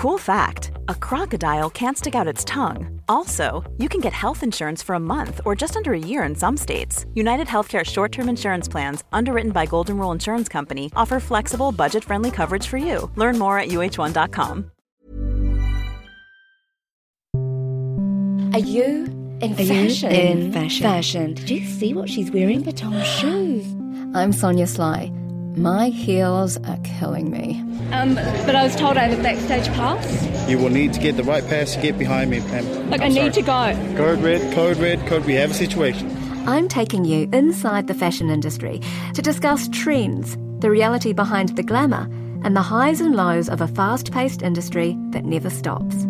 Cool fact a crocodile can't stick out its tongue. Also, you can get health insurance for a month or just under a year in some states. United Healthcare short term insurance plans, underwritten by Golden Rule Insurance Company, offer flexible, budget friendly coverage for you. Learn more at uh1.com. Are you in Are fashion? you in fashion? Fashion. Did you see what she's wearing? Vuitton shoes. I'm Sonia Sly. My heels are killing me. Um, but I was told I have a backstage pass. You will need to get the right pass to get behind me, Pam. Like, I'm I sorry. need to go. Code red, code red, code. We have a situation. I'm taking you inside the fashion industry to discuss trends, the reality behind the glamour, and the highs and lows of a fast paced industry that never stops.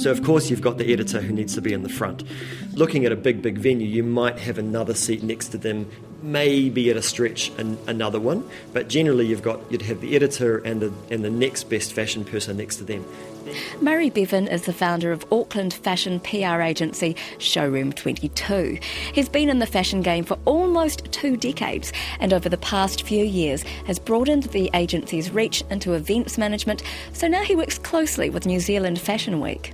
So, of course, you've got the editor who needs to be in the front. Looking at a big, big venue, you might have another seat next to them, maybe at a stretch an, another one, but generally you've got you'd have the editor and the and the next best fashion person next to them. Murray Bevan is the founder of Auckland fashion PR agency Showroom 22. He's been in the fashion game for almost two decades and over the past few years has broadened the agency's reach into events management, so now he works closely with New Zealand Fashion Week.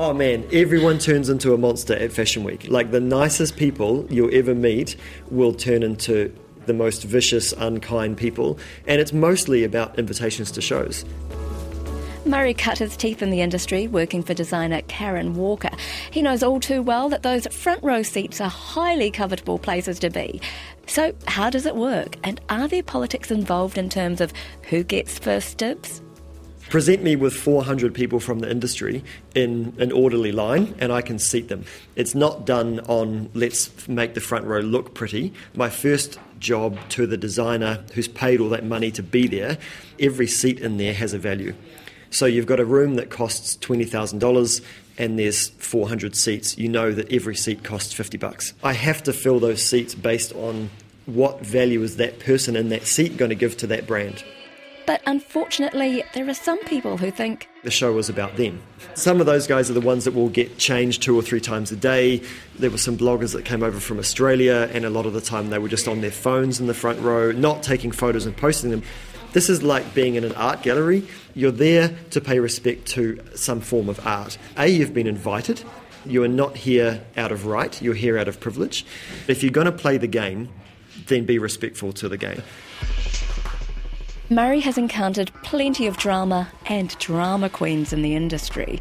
Oh man, everyone turns into a monster at Fashion Week. Like the nicest people you'll ever meet will turn into the most vicious, unkind people, and it's mostly about invitations to shows. Murray cut his teeth in the industry working for designer Karen Walker. He knows all too well that those front row seats are highly covetable places to be. So, how does it work? And are there politics involved in terms of who gets first dibs? Present me with 400 people from the industry in an orderly line and I can seat them. It's not done on let's make the front row look pretty. My first job to the designer who's paid all that money to be there, every seat in there has a value. So you've got a room that costs $20,000 and there's 400 seats. You know that every seat costs 50 bucks. I have to fill those seats based on what value is that person in that seat going to give to that brand. But unfortunately, there are some people who think the show was about them. Some of those guys are the ones that will get changed two or three times a day. There were some bloggers that came over from Australia, and a lot of the time they were just on their phones in the front row, not taking photos and posting them. This is like being in an art gallery. You're there to pay respect to some form of art. A, you've been invited. You are not here out of right, you're here out of privilege. If you're going to play the game, then be respectful to the game. Murray has encountered plenty of drama and drama queens in the industry,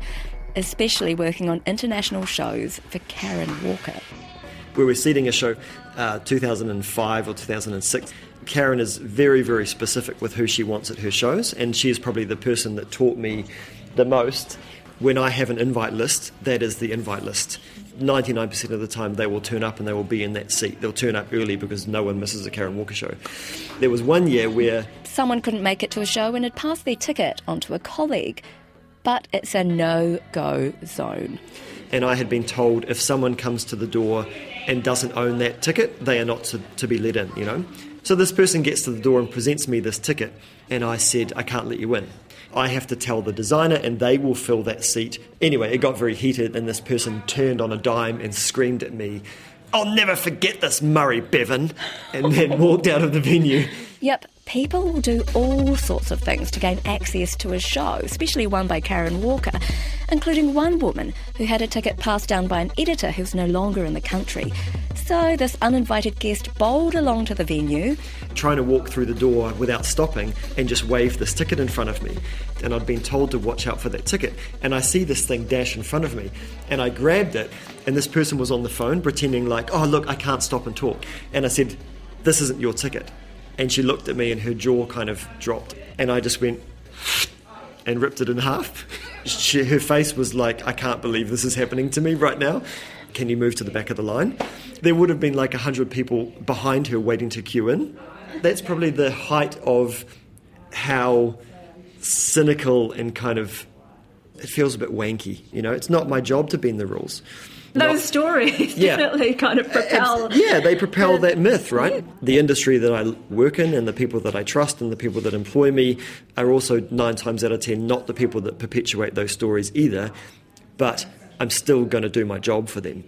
especially working on international shows for Karen Walker. We were seating a show uh, 2005 or 2006. Karen is very, very specific with who she wants at her shows, and she is probably the person that taught me the most. When I have an invite list, that is the invite list. 99% of the time, they will turn up and they will be in that seat. They'll turn up early because no one misses a Karen Walker show. There was one year where Someone couldn't make it to a show and had passed their ticket onto a colleague. But it's a no go zone. and I had been told if someone comes to the door and doesn't own that ticket, they are not to, to be let in, you know. So this person gets to the door and presents me this ticket, and I said, I can't let you in. I have to tell the designer, and they will fill that seat. Anyway, it got very heated, and this person turned on a dime and screamed at me, I'll never forget this, Murray Bevan, and then walked out of the venue. Yep, people will do all sorts of things to gain access to a show, especially one by Karen Walker, including one woman who had a ticket passed down by an editor who's no longer in the country. So this uninvited guest bowled along to the venue. trying to walk through the door without stopping and just wave this ticket in front of me. And I'd been told to watch out for that ticket. And I see this thing dash in front of me. And I grabbed it, and this person was on the phone pretending like, oh, look, I can't stop and talk. And I said, this isn't your ticket. And she looked at me, and her jaw kind of dropped. And I just went, and ripped it in half. She, her face was like, I can't believe this is happening to me right now. Can you move to the back of the line? There would have been like 100 people behind her waiting to queue in. That's probably the height of how cynical and kind of it feels a bit wanky. You know, it's not my job to bend the rules. Those Not- stories Yeah. definitely kind of propel. yeah, they propel that myth, right? The industry that I work in and the people that I trust and the people that employ me are also nine times out of ten not the people that perpetuate those stories either, but I'm still going to do my job for them.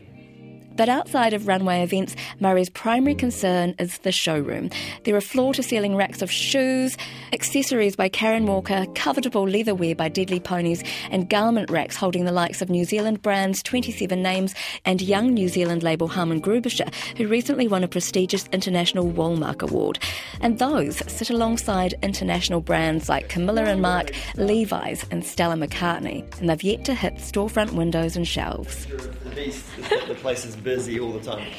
But outside of runway events, Murray's primary concern is the showroom. There are floor to ceiling racks of shoes, accessories by Karen Walker, covetable leatherware by Deadly Ponies, and garment racks holding the likes of New Zealand brands 27 Names and young New Zealand label Harman Grubiša, who recently won a prestigious International Woolmark Award. And those sit alongside international brands like Camilla and Marc, Levi's, and Stella McCartney. And they've yet to hit storefront windows and shelves. The place is busy all the time.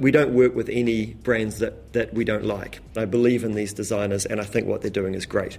We don't work with any brands that, that we don't like. I believe in these designers and I think what they're doing is great.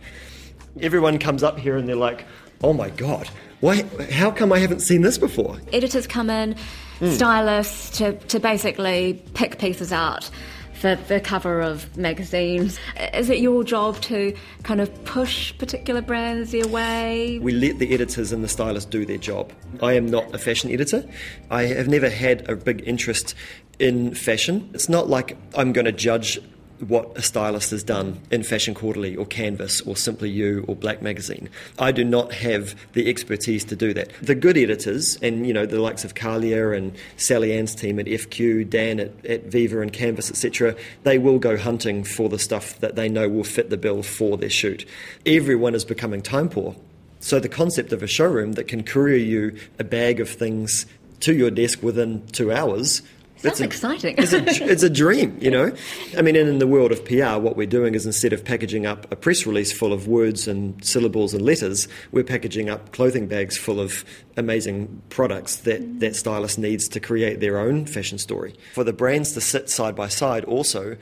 Everyone comes up here and they're like, oh my God, why, how come I haven't seen this before? Editors come in, hmm. stylists to, to basically pick pieces out for the cover of magazines. Is it your job to kind of push particular brands their way? We let the editors and the stylists do their job. I am not a fashion editor. I have never had a big interest in fashion. It's not like I'm going to judge what a stylist has done in Fashion Quarterly or Canvas or Simply You or Black Magazine. I do not have the expertise to do that. The good editors, and you know the likes of Kalia and Sally Ann's team at FQ, Dan at, at Viva and Canvas, etc., they will go hunting for the stuff that they know will fit the bill for their shoot. Everyone is becoming time poor. So the concept of a showroom that can courier you a bag of things to your desk within two hours Sounds it's a- exciting. It's a, it's a dream, you know? I mean, and in the world of PR, what we're doing is instead of packaging up a press release full of words and syllables and letters, we're packaging up clothing bags full of amazing products that that stylist needs to create their own fashion story. For the brands to sit side by side also,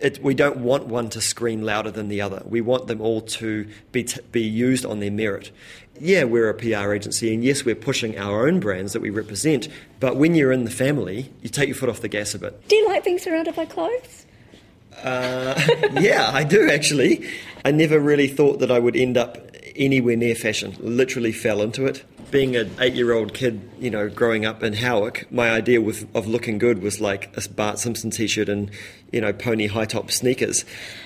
it, we don't want one to scream louder than the other. We want them all to be, t- be used on their merit. Yeah, we're a PR agency, and yes, we're pushing our own brands that we represent, but when you're in the family, you take your foot off the gas a bit. Do you like being surrounded by clothes? Uh, yeah, I do actually. I never really thought that I would end up anywhere near fashion. Literally fell into it. Being an eight-year-old kid, you know, growing up in Howick, my idea with, of looking good was like a Bart Simpson t-shirt and, you know, pony high-top sneakers.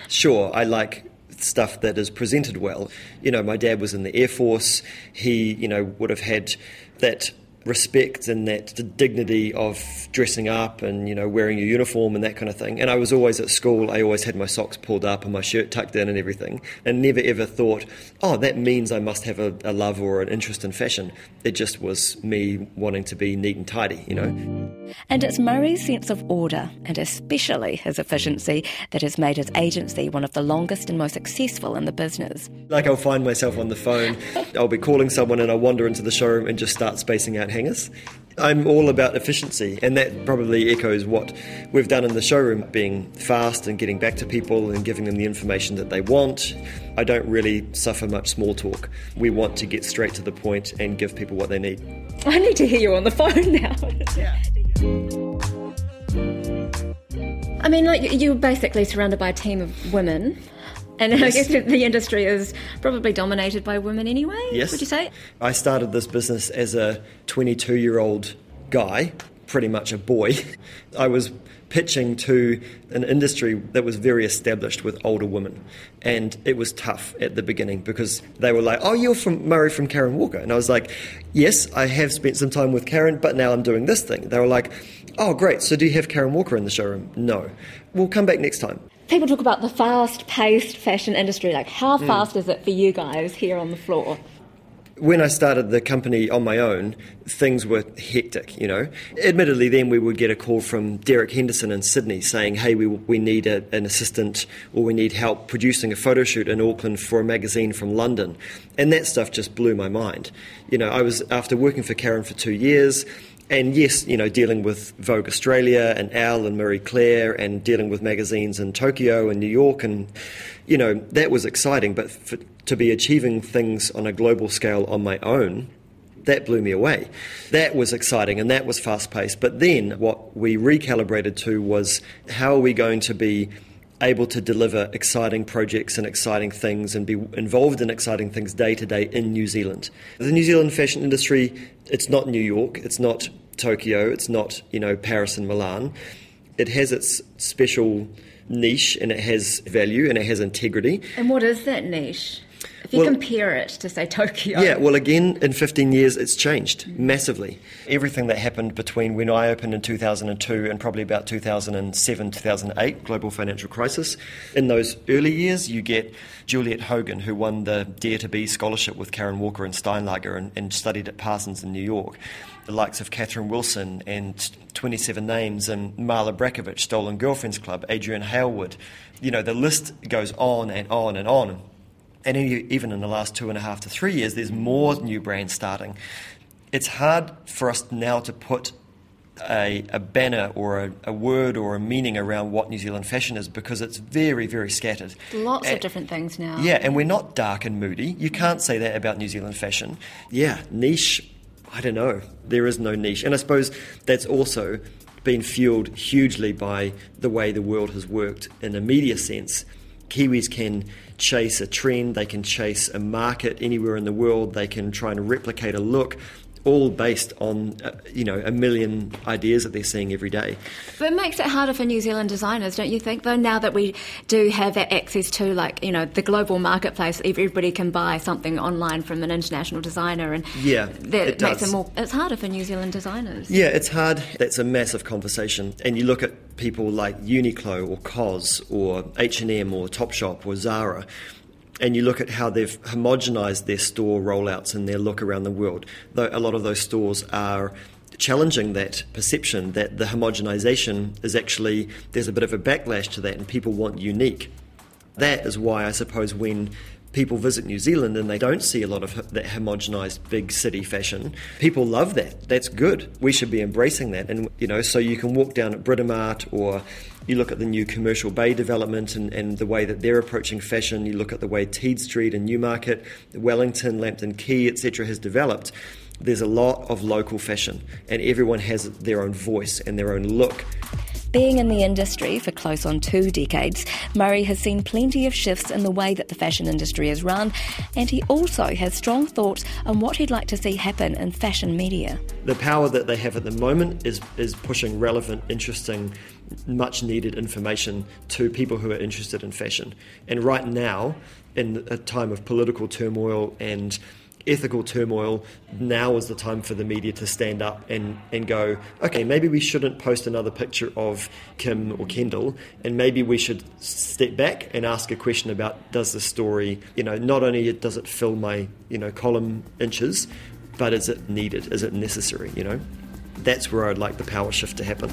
Sure, I like stuff that is presented well. You know, my dad was in the Air Force. He, you know, would have had that respect and that the dignity of dressing up and you know wearing your uniform and that kind of thing. And I was always at school. I always had my socks pulled up and my shirt tucked in and everything, and never ever thought, oh, that means I must have a, a love or an interest in fashion. It just was me wanting to be neat and tidy, you know. And it's Murray's sense of order, and especially his efficiency, that has made his agency one of the longest and most successful in the business. Like I'll find myself on the phone, I'll be calling someone and I'll wander into the showroom and just start spacing out hangers. I'm all about efficiency, and that probably echoes what we've done in the showroom being fast and getting back to people and giving them the information that they want. I don't really suffer much small talk. We want to get straight to the point and give people what they need. I need to hear you on the phone now. yeah. I mean, like you're basically surrounded by a team of women, and I guess the, the industry is probably dominated by women anyway. Yes. Would you say? I started this business as a 22 year old guy, pretty much a boy. I was pitching to an industry that was very established with older women. And it was tough at the beginning because they were like, Oh, you're from Murray from Karen Walker. And I was like, Yes, I have spent some time with Karen, but now I'm doing this thing. They were like, Oh, great. So do you have Karen Walker in the showroom? No. We'll come back next time. People talk about the fast-paced fashion industry. Like, how hmm. fast is it for you guys here on the floor? when I started the company on my own, things were hectic, you know. Admittedly, then we would get a call from Derek Henderson in Sydney saying, hey, we, we need a, an assistant or we need help producing a photo shoot in Auckland for a magazine from London. And that stuff just blew my mind. You know, I was, after working for Karen for two years, and yes, you know, dealing with Vogue Australia and Elle and Marie Claire and dealing with magazines in Tokyo and New York and, you know, that was exciting. But for, to be achieving things on a global scale on my own, that blew me away. That was exciting and that was fast paced. But then what we recalibrated to was how are we going to be able to deliver exciting projects and exciting things and be involved in exciting things day to day in New Zealand. The New Zealand fashion industry, it's not New York, it's not Tokyo, it's not, you know, Paris and Milan. It has its special niche and it has value and it has integrity. And what is that niche? You Well- compare it to, say, Tokyo. Yeah, well, again, in 15 years, it's changed massively. Everything that happened between when I opened in 2002 and probably about 2007, 2008, global financial crisis. In those early years, you get Juliette Hogan, who won the Dare to Be scholarship with Karen Walker and Steinlager and, and studied at Parsons in New York. The likes of Catherine Wilson and 27 Names and Mala Brajkovic, Stolen Girlfriends Club, Adrian Hailwood. You know, the list goes on and on and on. And even in the last two and a half to three years, there's more new brands starting. It's hard for us now to put a, a banner or a, a word or a meaning around what New Zealand fashion is because it's very, very scattered. Lots of different things now. Yeah, and we're not dark and moody. You can't say that about New Zealand fashion. Yeah, niche, I don't know. There is no niche. And I suppose that's also been fueled hugely by the way the world has worked in a media sense. Kiwis can chase a trend, they can chase a market anywhere in the world, they can try and replicate a look, all based on, uh, you know, a million ideas that they're seeing every day. But it makes it harder for New Zealand designers, don't you think, though, now that we do have that access to, like, you know, the global marketplace, everybody can buy something online from an international designer, and Yeah, that it makes does. it more, it's harder for New Zealand designers. Yeah, it's hard. That's a massive conversation. And you look at people like Uniqlo or COS or H&M or Topshop or Zara and you look at how they've homogenized their store rollouts and their look around the world. Though a lot of those stores are challenging that perception that the homogenization is actually there's a bit of a backlash to that and people want unique. That is why I suppose when people visit New Zealand and they don't see a lot of that homogenized big city fashion, people love that. That's good. We should be embracing that. And, you know, so you can walk down at Britomart or you look at the new Commercial Bay development and, and the way that they're approaching fashion. You look at the way Teed Street and Newmarket, Wellington, Lambton Quay, etc., has developed. There's a lot of local fashion, and everyone has their own voice and their own look. Being in the industry for close on two decades, Murray has seen plenty of shifts in the way that the fashion industry is run, and he also has strong thoughts on what he'd like to see happen in fashion media. the power that they have at the moment is is pushing relevant, interesting, much needed information to people who are interested in fashion. And right now, in a time of political turmoil and ethical turmoil, now is the time for the media to stand up and, and go, okay, maybe we shouldn't post another picture of Kim or Kendall, and maybe we should step back and ask a question about does the story, you know, not only does it fill my, you know, column inches, but is it needed? Is it necessary? You know, that's where I'd like the power shift to happen.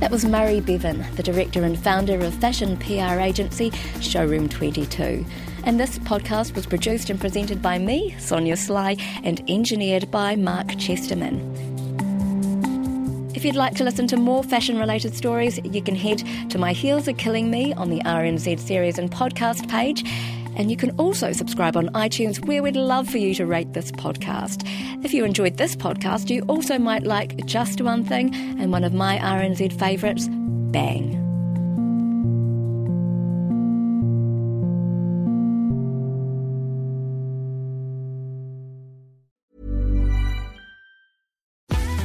That was Murray Bevan, the director and founder of fashion PR agency Showroom 22. And this podcast was produced and presented by me, Sonia Sly, and engineered by Mark Chesterman. If you'd like to listen to more fashion related stories, you can head to My Heels Are Killing Me on the RNZ series and podcast page. And you can also subscribe on iTunes, where we'd love for you to rate this podcast. If you enjoyed this podcast, you also might like Just One Thing and one of my RNZ favourites, Bang.